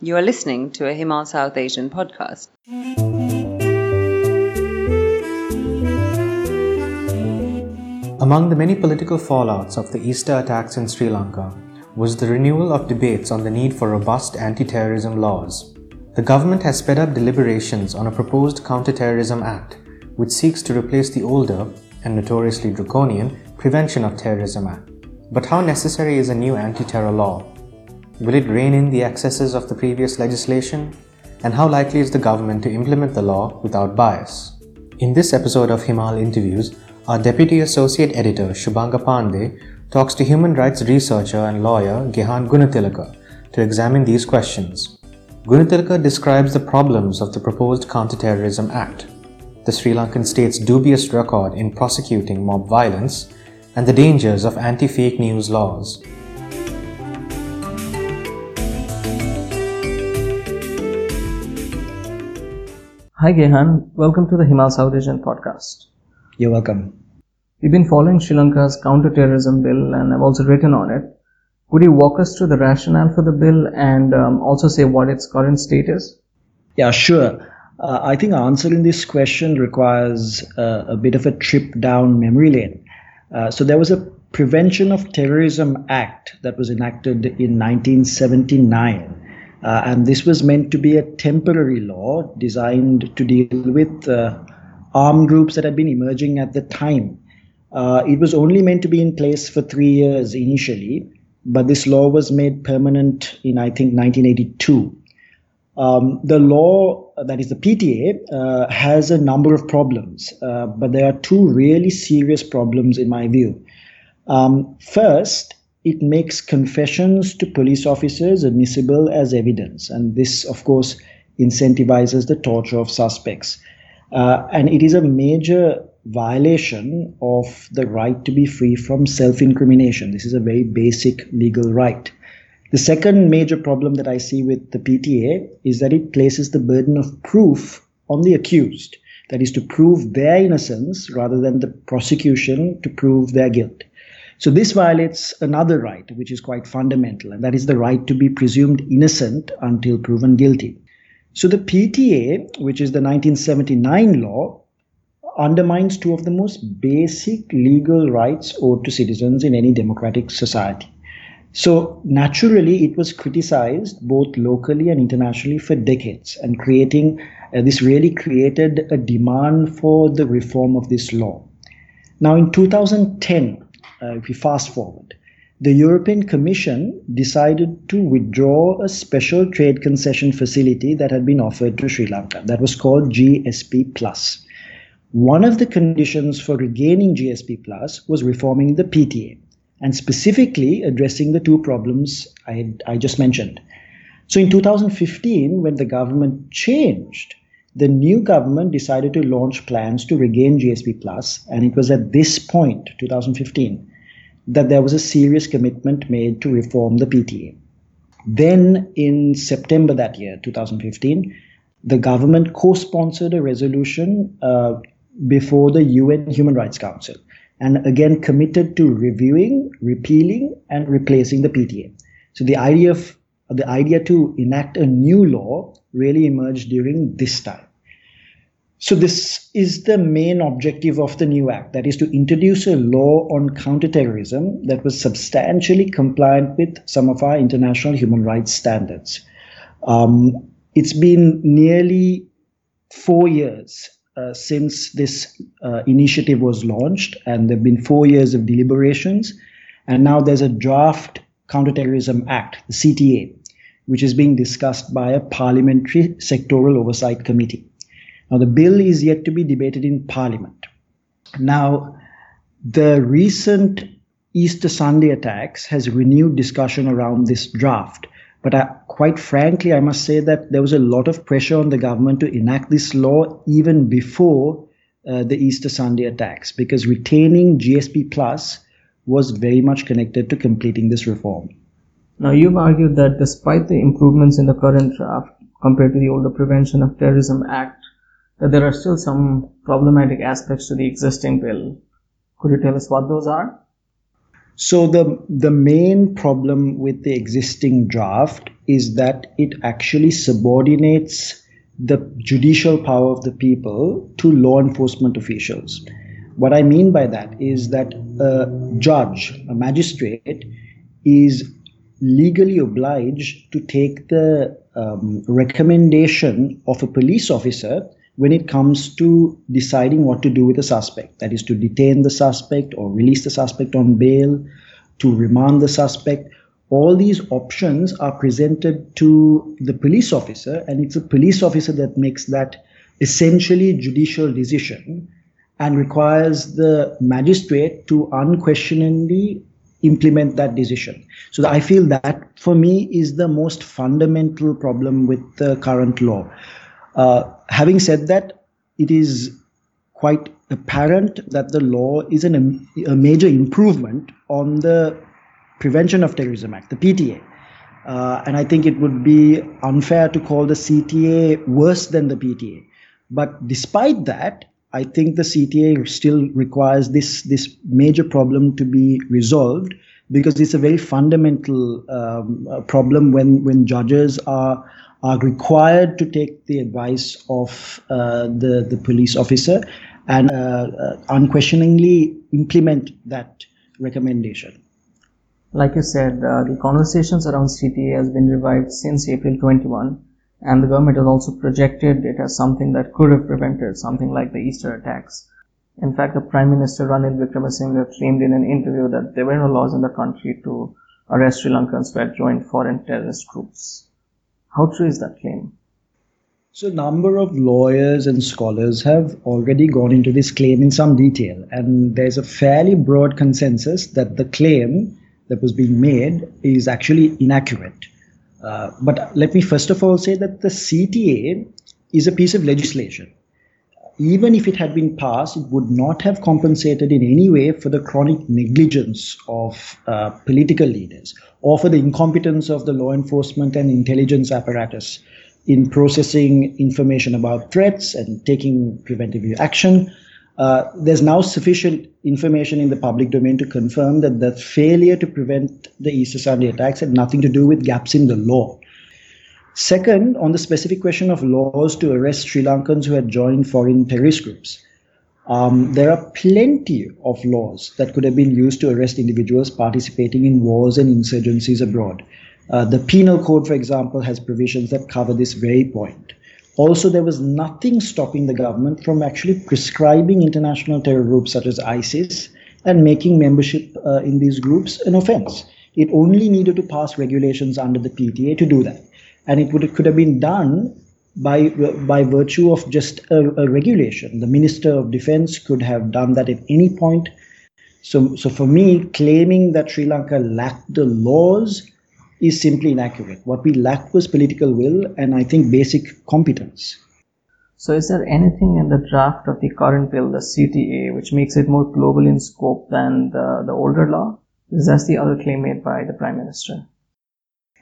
You are listening to a Himal South Asian podcast. Among the many political fallouts of the Easter attacks in Sri Lanka was the renewal of debates on the need for robust anti terrorism laws. The government has sped up deliberations on a proposed Counter-Terrorism Act, which seeks to replace the older and notoriously draconian Prevention of Terrorism Act. But how necessary is a new anti terror law? Will it rein in the excesses of the previous legislation? And how likely is the government to implement the law without bias? In this episode of Himal Interviews, our Deputy Associate Editor Shubhanga Pandey talks to human rights researcher and lawyer Gehan Gunatilaka to examine these questions. Gunatilaka describes the problems of the proposed Counter-Terrorism Act, the Sri Lankan state's dubious record in prosecuting mob violence, and the dangers of anti-fake news laws. Hi Gehan, welcome to the Himal South Asian podcast. You're welcome. We've been following Sri Lanka's counter-terrorism bill and I've also written on it. Could you walk us through the rationale for the bill and um, also say what its current state is? Yeah, sure. Uh, I think answering this question requires uh, a bit of a trip down memory lane. Uh, so there was a Prevention of Terrorism Act that was enacted in 1979 uh, and this was meant to be a temporary law designed to deal with uh, armed groups that had been emerging at the time. Uh, it was only meant to be in place for three years initially, but this law was made permanent in, I think, 1982. Um, the law, that is the PTA, uh, has a number of problems, uh, but there are two really serious problems in my view. Um, first, it makes confessions to police officers admissible as evidence. And this, of course, incentivizes the torture of suspects. Uh, and it is a major violation of the right to be free from self incrimination. This is a very basic legal right. The second major problem that I see with the PTA is that it places the burden of proof on the accused. That is to prove their innocence rather than the prosecution to prove their guilt. So this violates another right, which is quite fundamental, and that is the right to be presumed innocent until proven guilty. So the PTA, which is the 1979 law, undermines two of the most basic legal rights owed to citizens in any democratic society. So naturally, it was criticized both locally and internationally for decades, and creating uh, this really created a demand for the reform of this law. Now, in 2010, uh, Uh, if we fast forward, the European Commission decided to withdraw a special trade concession facility that had been offered to Sri Lanka. That was called GSP Plus. One of the conditions for regaining GSP Plus was reforming the PTA and specifically addressing the two problems I, had, I just mentioned. So in 2015, when the government changed, the new government decided to launch plans to regain GSP Plus, and it was at this point, 2015, that there was a serious commitment made to reform the PTA. Then, in September that year, 2015, the government co sponsored a resolution uh, before the UN Human Rights Council and again committed to reviewing, repealing, and replacing the PTA. So, the idea of the idea to enact a new law really emerged during this time. So this is the main objective of the new act, that is to introduce a law on counterterrorism that was substantially compliant with some of our international human rights standards. Um, it's been nearly four years uh, since this uh, initiative was launched, and there have been four years of deliberations, and now there's a draft Counterterrorism Act, the CTA, which is being discussed by a parliamentary sectoral oversight committee. Now, the bill is yet to be debated in Parliament. Now, the recent Easter Sunday attacks has renewed discussion around this draft. But I, quite frankly, I must say that there was a lot of pressure on the government to enact this law even before uh, the Easter Sunday attacks, because retaining GSP Plus was very much connected to completing this reform. Now, you've argued that despite the improvements in the current draft compared to the older Prevention of Terrorism Act, that there are still some problematic aspects to the existing bill. Could you tell us what those are? So the the main problem with the existing draft is that it actually subordinates the judicial power of the people to law enforcement officials. What I mean by that is that a judge, a magistrate, is legally obliged to take the um, recommendation of a police officer when it comes to deciding what to do with a suspect. That is, to detain the suspect or release the suspect on bail, to remand the suspect. All these options are presented to the police officer, and it's a police officer that makes that essentially judicial decision and requires the magistrate to unquestioningly implement that decision. So I feel that for me is the most fundamental problem with the current law. Uh, having said that, it is quite apparent that the law is an, a major improvement on the Prevention of Terrorism Act, the PTA. Uh, and I think it would be unfair to call the CTA worse than the PTA. But despite that, I think the CTA still requires this this major problem to be resolved because it's a very fundamental um, problem when when judges are are required to take the advice of uh, the the police officer and uh, uh, unquestioningly implement that recommendation. Like you said, uh, the conversations around CTA has been revived since April 21 and the government has also projected it as something that could have prevented something like the Easter attacks. In fact, the Prime Minister Ranil Wickremesinghe claimed in an interview that there were no laws in the country to arrest Sri Lankans who had joined foreign terrorist groups. How true is that claim? So, a number of lawyers and scholars have already gone into this claim in some detail, and there's a fairly broad consensus that the claim that was being made is actually inaccurate. Uh, but let me first of all say that the CTA is a piece of legislation. Even if it had been passed, it would not have compensated in any way for the chronic negligence of uh, political leaders or for the incompetence of the law enforcement and intelligence apparatus in processing information about threats and taking preventive action uh, there's now sufficient information in the public domain to confirm that the failure to prevent the Easter Sunday attacks had nothing to do with gaps in the law. Second, on the specific question of laws to arrest Sri Lankans who had joined foreign terrorist groups, um, there are plenty of laws that could have been used to arrest individuals participating in wars and insurgencies abroad. Uh, the Penal Code, for example, has provisions that cover this very point. Also, there was nothing stopping the government from actually prescribing international terror groups such as ISIS and making membership uh, in these groups an offense. It only needed to pass regulations under the PTA to do that. And it, would, it could have been done by, by virtue of just a, a regulation. The Minister of Defense could have done that at any point. So, so for me, claiming that Sri Lanka lacked the laws is simply inaccurate. What we lacked was political will and I think basic competence. So, is there anything in the draft of the current bill, the CTA, which makes it more global in scope than the, the older law? Is that the other claim made by the Prime Minister?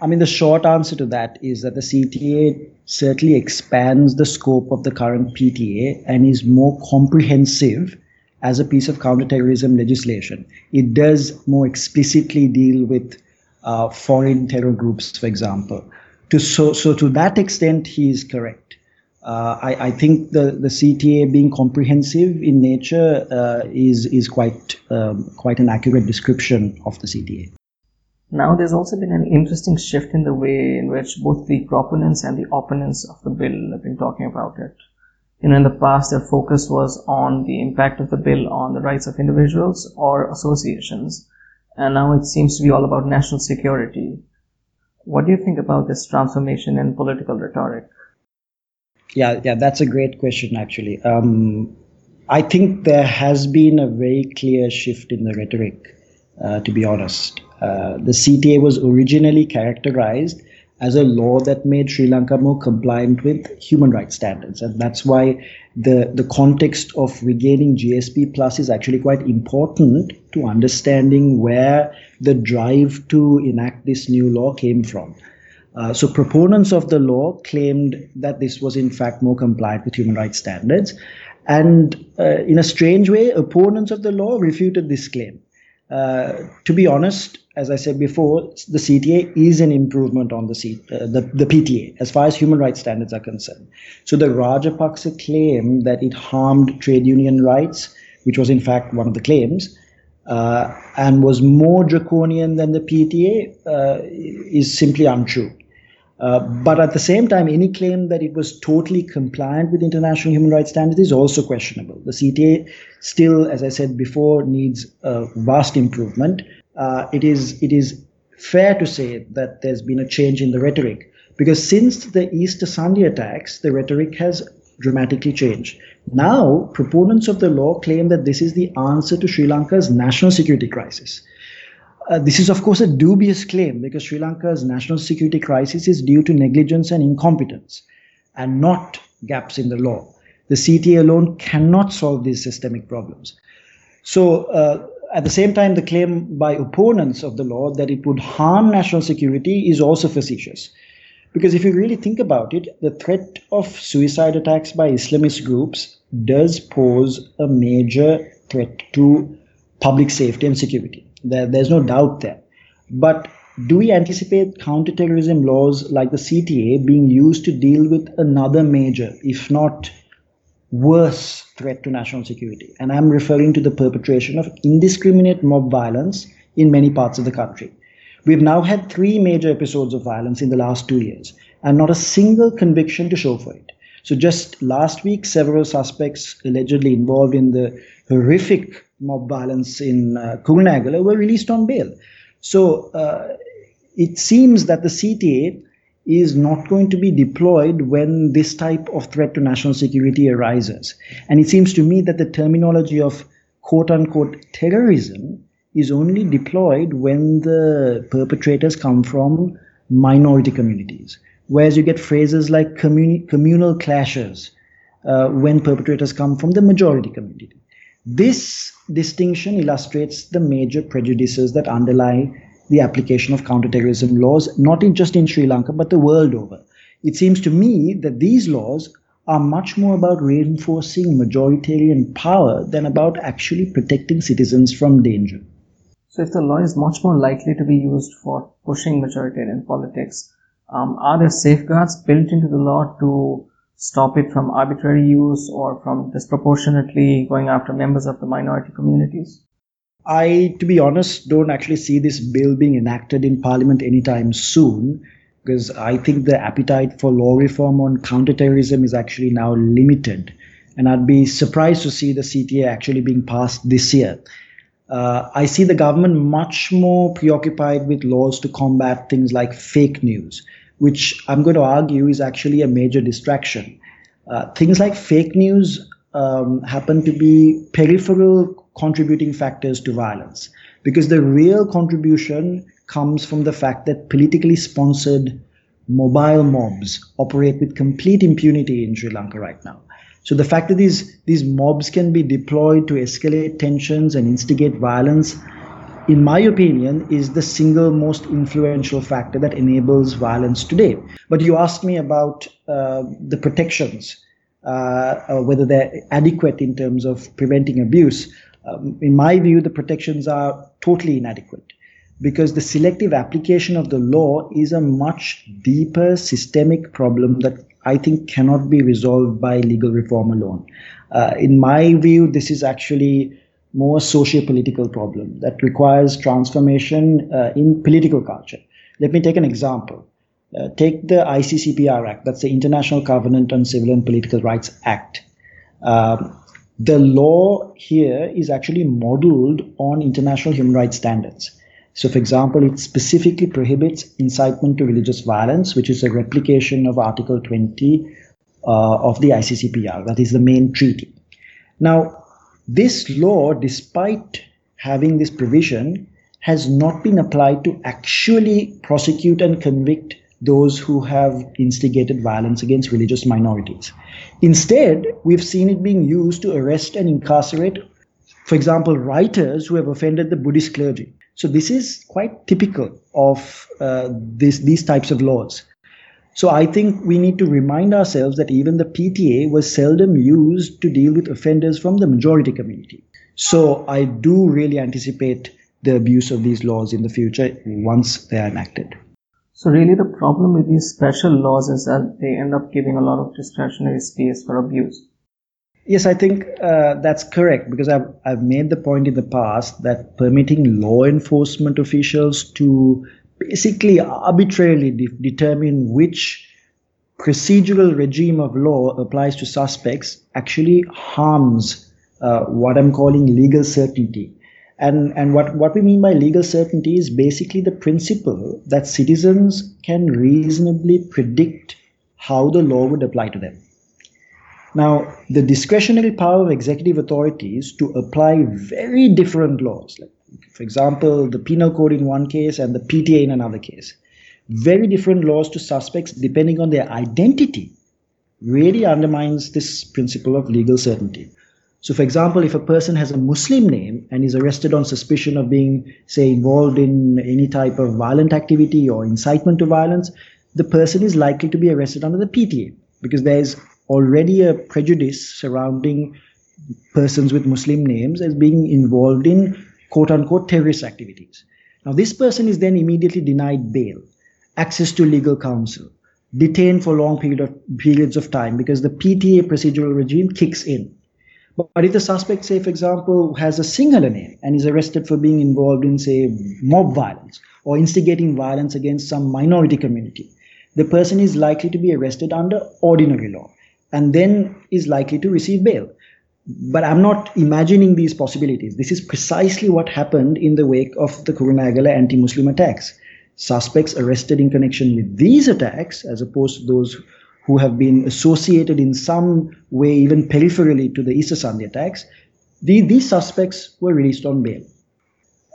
I mean, the short answer to that is that the CTA certainly expands the scope of the current PTA and is more comprehensive as a piece of counterterrorism legislation. It does more explicitly deal with uh, foreign terror groups, for example. To so so to that extent, he is correct. Uh, I, I, think the, the CTA being comprehensive in nature uh, is is quite um, quite an accurate description of the CTA. Now, there's also been an interesting shift in the way in which both the proponents and the opponents of the bill have been talking about it. You know, in the past, their focus was on the impact of the bill on the rights of individuals or associations, and now it seems to be all about national security. What do you think about this transformation in political rhetoric? Yeah, yeah, that's a great question, actually. Um, I think there has been a very clear shift in the rhetoric, uh, to be honest. Uh, the CTA was originally characterized as a law that made Sri Lanka more compliant with human rights standards. And that's why the, the context of regaining GSP Plus is actually quite important to understanding where the drive to enact this new law came from. Uh, so proponents of the law claimed that this was in fact more compliant with human rights standards. And uh, in a strange way, opponents of the law refuted this claim. Uh, to be honest, as I said before, the CTA is an improvement on the, C, uh, the, the PTA as far as human rights standards are concerned. So the Rajapaksa claim that it harmed trade union rights, which was in fact one of the claims, uh, and was more draconian than the PTA, uh, is simply untrue. Uh, but at the same time, any claim that it was totally compliant with international human rights standards is also questionable. The CTA still, as I said before, needs a vast improvement. Uh, it is it is fair to say that there's been a change in the rhetoric because since the Easter Sunday attacks, the rhetoric has dramatically changed. Now, proponents of the law claim that this is the answer to Sri Lanka's national security crisis. Uh, this is, of course, a dubious claim because Sri Lanka's national security crisis is due to negligence and incompetence and not gaps in the law. The CTA alone cannot solve these systemic problems. So, uh, at the same time, the claim by opponents of the law that it would harm national security is also facetious. Because if you really think about it, the threat of suicide attacks by Islamist groups does pose a major threat to public safety and security. There, there's no doubt there. But do we anticipate counterterrorism laws like the CTA being used to deal with another major, if not worse, threat to national security? And I'm referring to the perpetration of indiscriminate mob violence in many parts of the country. We've now had three major episodes of violence in the last two years, and not a single conviction to show for it. So, just last week, several suspects allegedly involved in the horrific mob violence in uh, were released on bail. So uh, it seems that the CTA is not going to be deployed when this type of threat to national security arises. And it seems to me that the terminology of quote unquote terrorism is only deployed when the perpetrators come from minority communities. Whereas you get phrases like communal clashes uh, when perpetrators come from the majority community. This distinction illustrates the major prejudices that underlie the application of counterterrorism laws, not in just in Sri Lanka, but the world over. It seems to me that these laws are much more about reinforcing majoritarian power than about actually protecting citizens from danger. So, if the law is much more likely to be used for pushing majoritarian politics, um, are there safeguards built into the law to stop it from arbitrary use or from disproportionately going after members of the minority communities? I, to be honest, don't actually see this bill being enacted in Parliament anytime soon because I think the appetite for law reform on counterterrorism is actually now limited. And I'd be surprised to see the CTA actually being passed this year. Uh, I see the government much more preoccupied with laws to combat things like fake news which I'm going to argue is actually a major distraction. Uh, things like fake news um, happen to be peripheral contributing factors to violence because the real contribution comes from the fact that politically sponsored mobile mobs operate with complete impunity in Sri Lanka right now. So the fact that these these mobs can be deployed to escalate tensions and instigate violence in my opinion, is the single most influential factor that enables violence today. But you asked me about uh, the protections, uh, whether they're adequate in terms of preventing abuse. Um, in my view, the protections are totally inadequate because the selective application of the law is a much deeper systemic problem that I think cannot be resolved by legal reform alone. Uh, in my view, this is actually more socio-political problem that requires transformation uh, in political culture. Let me take an example. Uh, take the ICCPR Act, that's the International Covenant on Civil and Political Rights Act. Um, the law here is actually modeled on international human rights standards. So, for example, it specifically prohibits incitement to religious violence, which is a replication of Article 20 uh, of the ICCPR, that is the main treaty. Now, this law, despite having this provision, has not been applied to actually prosecute and convict those who have instigated violence against religious minorities. Instead, we've seen it being used to arrest and incarcerate, for example, writers who have offended the Buddhist clergy. So this is quite typical of uh, this, these types of laws. So I think we need to remind ourselves that even the PTA was seldom used to deal with offenders from the majority community. So I do really anticipate the abuse of these laws in the future once they are enacted. So, really, the problem with these special laws is that they end up giving a lot of discretionary space for abuse. Yes, I think uh, that's correct because I've, I've made the point in the past that permitting law enforcement officials to basically arbitrarily de- determine which procedural regime of law applies to suspects actually harms uh, what I'm calling legal certainty. And, and what, what we mean by legal certainty is basically the principle that citizens can reasonably predict how the law would apply to them. Now, the discretionary power of executive authorities to apply very different laws, like, for example, the penal code in one case and the PTA in another case, very different laws to suspects depending on their identity, really undermines this principle of legal certainty. So, for example, if a person has a Muslim name and is arrested on suspicion of being, say, involved in any type of violent activity or incitement to violence, the person is likely to be arrested under the PTA because there is already a prejudice surrounding persons with Muslim names as being involved in quote unquote terrorist activities. Now, this person is then immediately denied bail, access to legal counsel, detained for long period of, periods of time because the PTA procedural regime kicks in. But, if the suspect, say, for example, has a Sinhala name and is arrested for being involved in, say, mob violence or instigating violence against some minority community, the person is likely to be arrested under ordinary law and then is likely to receive bail. But I'm not imagining these possibilities. This is precisely what happened in the wake of the Kurunegala anti Muslim attacks. Suspects arrested in connection with these attacks, as opposed to those who have been associated in some way, even peripherally, to the Easter Sunday attacks, the, these suspects were released on bail.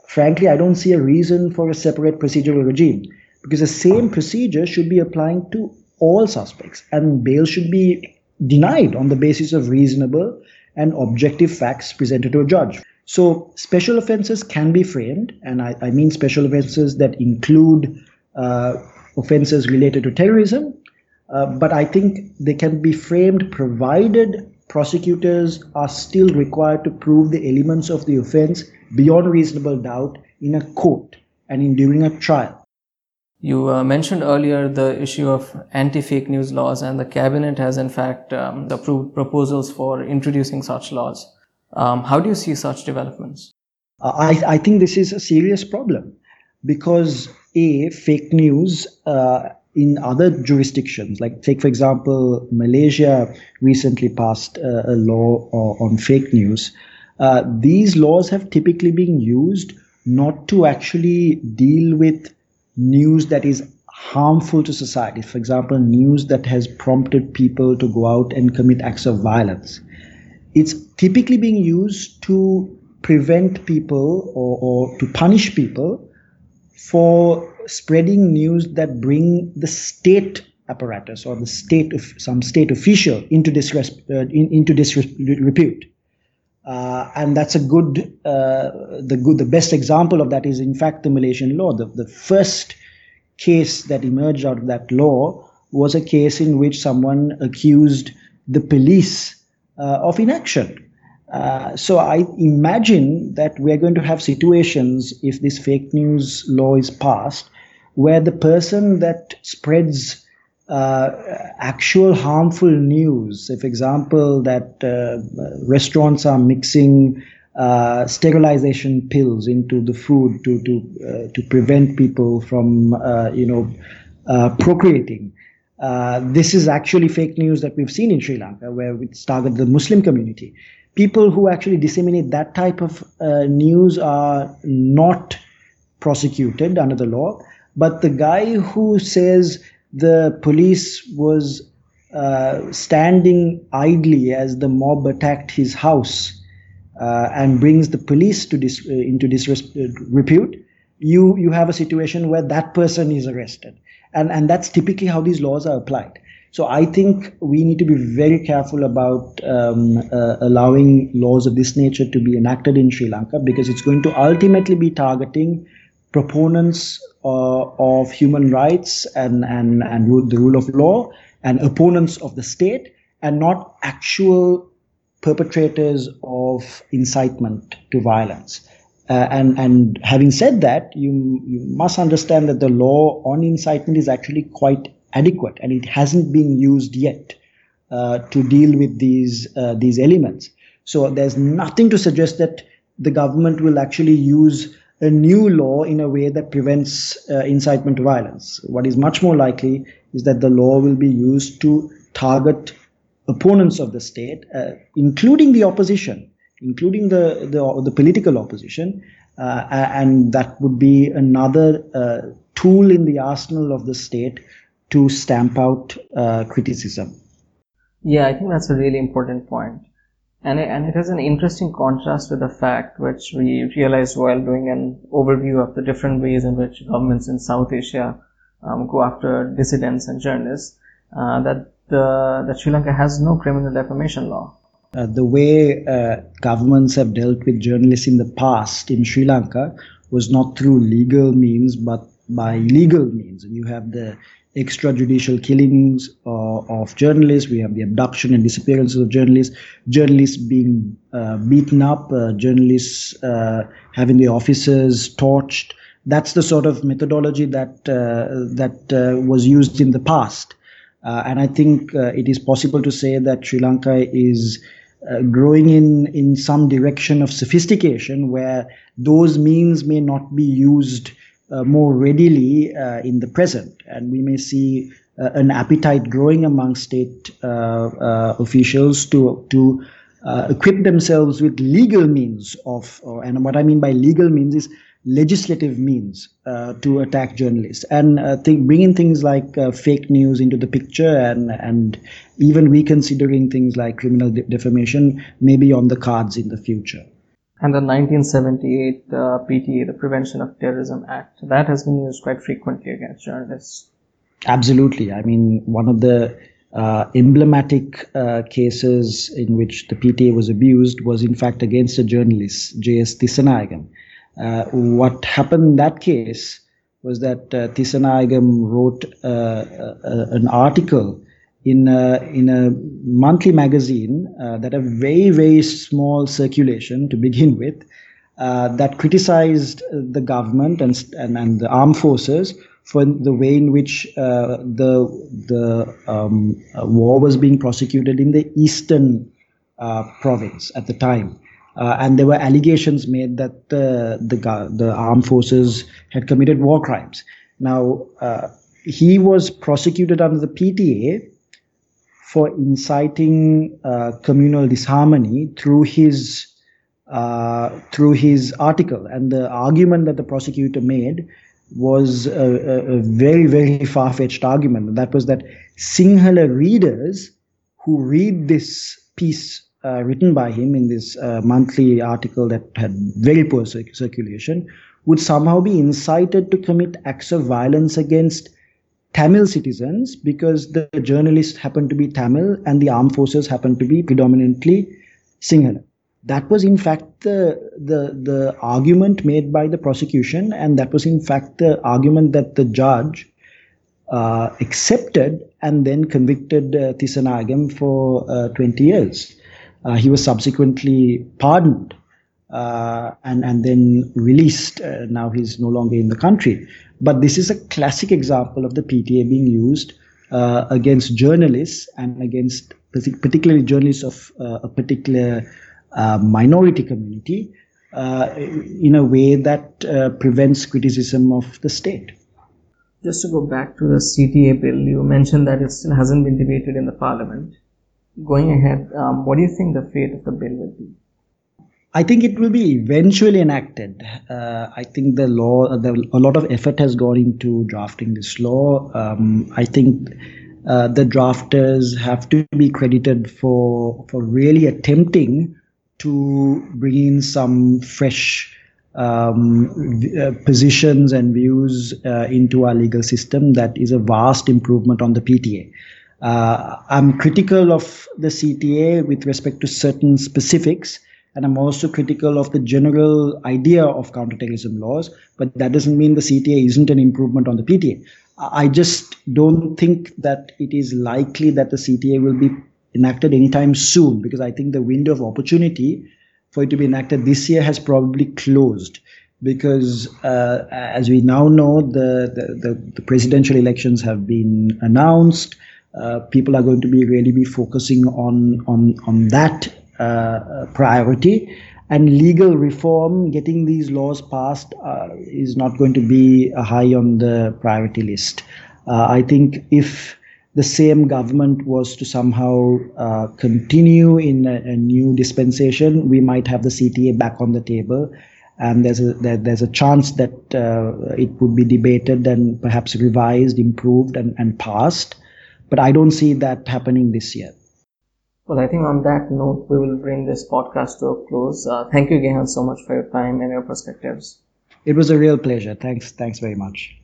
Frankly, I don't see a reason for a separate procedural regime because the same procedure should be applying to all suspects and bail should be denied on the basis of reasonable and objective facts presented to a judge. So, special offenses can be framed, and I, I mean special offenses that include uh, offenses related to terrorism, uh, but I think they can be framed provided prosecutors are still required to prove the elements of the offense beyond reasonable doubt in a court and in during a trial. You uh, mentioned earlier the issue of anti-fake news laws, and the cabinet has in fact um, approved proposals for introducing such laws. Um, how do you see such developments? I, I, think this is a serious problem because a fake news uh, in other jurisdictions, like take for example, Malaysia recently passed uh, a law on fake news. Uh, these laws have typically been used not to actually deal with news that is harmful to society. For example, news that has prompted people to go out and commit acts of violence. It's typically being used to prevent people or, or to punish people for spreading news that bring the state apparatus or the state of some state official into disres- uh, in, into disrepute. Uh, and that's a good, uh, the good, the best example of that is in fact the Malaysian law. The, the first case that emerged out of that law was a case in which someone accused the police uh, of inaction. Uh, so I imagine that we're going to have situations if this fake news law is passed, where the person that spreads uh, actual harmful news. Say, for example, that uh, restaurants are mixing uh, sterilization pills into the food to to uh, to prevent people from you know procreating. this is actually fake news that we've seen in Sri Lanka, where it's targeted the Muslim community. People who actually disseminate that type of news are not prosecuted under the law, but the guy who says the police was uh, standing idly as the mob attacked his house uh, and brings the police to dis- uh, into disrepute, you you have a situation where that person is arrested, and and that's typically how these laws are applied. So I think we need to be very careful about um, uh, allowing laws of this nature to be enacted in Sri Lanka because it's going to ultimately be targeting proponents uh, of human rights and, and, and the rule of law and opponents of the state and not actual perpetrators of incitement to violence. Uh, and and having said that, you you must understand that the law on incitement is actually quite adequate, and it hasn't been used yet uh, to deal with these uh, these elements. So there's nothing to suggest that the government will actually use a new law in a way that prevents uh, incitement to violence. What is much more likely is that the law will be used to target opponents of the state, uh, including the opposition, including the, the, the political opposition, uh, and that would be another uh, tool in the arsenal of the state to stamp out uh, criticism. Yeah, I think that's a really important point. And it, and it has an interesting contrast with the fact which we realized while doing an overview of the different ways in which governments in South Asia um, go after dissidents and journalists, uh, that the, that Sri Lanka has no criminal defamation law. Uh, the way uh, governments have dealt with journalists in the past in Sri Lanka was not through legal means but by illegal means. And you have the extrajudicial killings uh, of journalists. We have the abduction and disappearances of journalists. Journalists being uh, beaten up. Uh, journalists uh, having their offices torched. That's the sort of methodology that uh, that uh, was used in the past. and I think it is possible to say that Sri Lanka is growing in in some direction of sophistication, where those means may not be used more readily uh, in the present. And we may see uh, an appetite growing among state officials to, to equip themselves with legal means of, and what I mean by legal means is legislative means uh, to attack journalists and uh, think, bringing things like uh, fake news into the picture and and even reconsidering things like criminal de- defamation may be on the cards in the future and the 1978 uh, PTA, the Prevention of Terrorism Act, that has been used quite frequently against journalists. Absolutely. I mean, one of the uh, emblematic uh, cases in which the PTA was abused was, in fact, against a journalist, J.S. Tissainayagam. Uh, what happened in that case was that uh, wrote uh, uh, an article in a, in a monthly magazine uh, that have very very small circulation to begin with uh, that criticized the government and, and, and the armed forces for the way in which uh, the the um, uh, war was being prosecuted in the eastern uh, province at the time. Uh, and there were allegations made that the the armed forces had committed war crimes. Now he was prosecuted under the PTA for inciting uh, communal disharmony through his uh, through his article, and the argument that the prosecutor made was a, a, a very very far fetched argument. That was that Sinhala readers who read this piece uh, written by him in this uh, monthly article that had very poor circulation would somehow be incited to commit acts of violence against Tamil citizens because the journalists happen to be Tamil and the armed forces happen to be predominantly Sinhala. That was in fact the, the, the argument made by the prosecution, and that was in fact the argument that the judge uh, accepted and then convicted uh, for uh, 20 years. Uh, he was subsequently pardoned uh, and, and then released. Uh, now he's no longer in the country. But this is a classic example of the PTA being used uh, against journalists and against particularly journalists of uh, a particular uh, minority community uh, in a way that prevents criticism of the state. Just to go back to the CTA bill, you mentioned that it still hasn't been debated in the parliament. Going ahead, um, what do you think the fate of the bill will be? I think it will be eventually enacted. Uh, I think the law, the, a lot of effort has gone into drafting this law. Um, I think uh, the drafters have to be credited for for really attempting to bring in some fresh um, uh, positions and views uh, into our legal system. That is a vast improvement on the PTA. Uh, I'm critical of the CTA with respect to certain specifics and I'm also critical of the general idea of counterterrorism laws, but that doesn't mean the CTA isn't an improvement on the PTA. I just don't think that it is likely that the CTA will be enacted anytime soon because I think the window of opportunity for it to be enacted this year has probably closed because, uh, as we now know, the, the, the, presidential elections have been announced. Uh, people are going to be really be focusing on on on that priority, and legal reform, getting these laws passed, uh, is not going to be high on the priority list. Uh, I think if the same government was to somehow uh, continue in a, a, new dispensation, we might have the CTA back on the table. And there's a there, there's a chance that uh, it would be debated and perhaps revised, improved, and, and passed. But I don't see that happening this year. Well, I think on that note, we will bring this podcast to a close. Uh, thank you, Gehan, so much for your time and your perspectives. It was a real pleasure. Thanks. Thanks very much.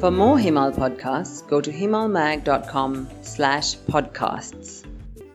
For more Himal podcasts, go to himalmag.com slash podcasts.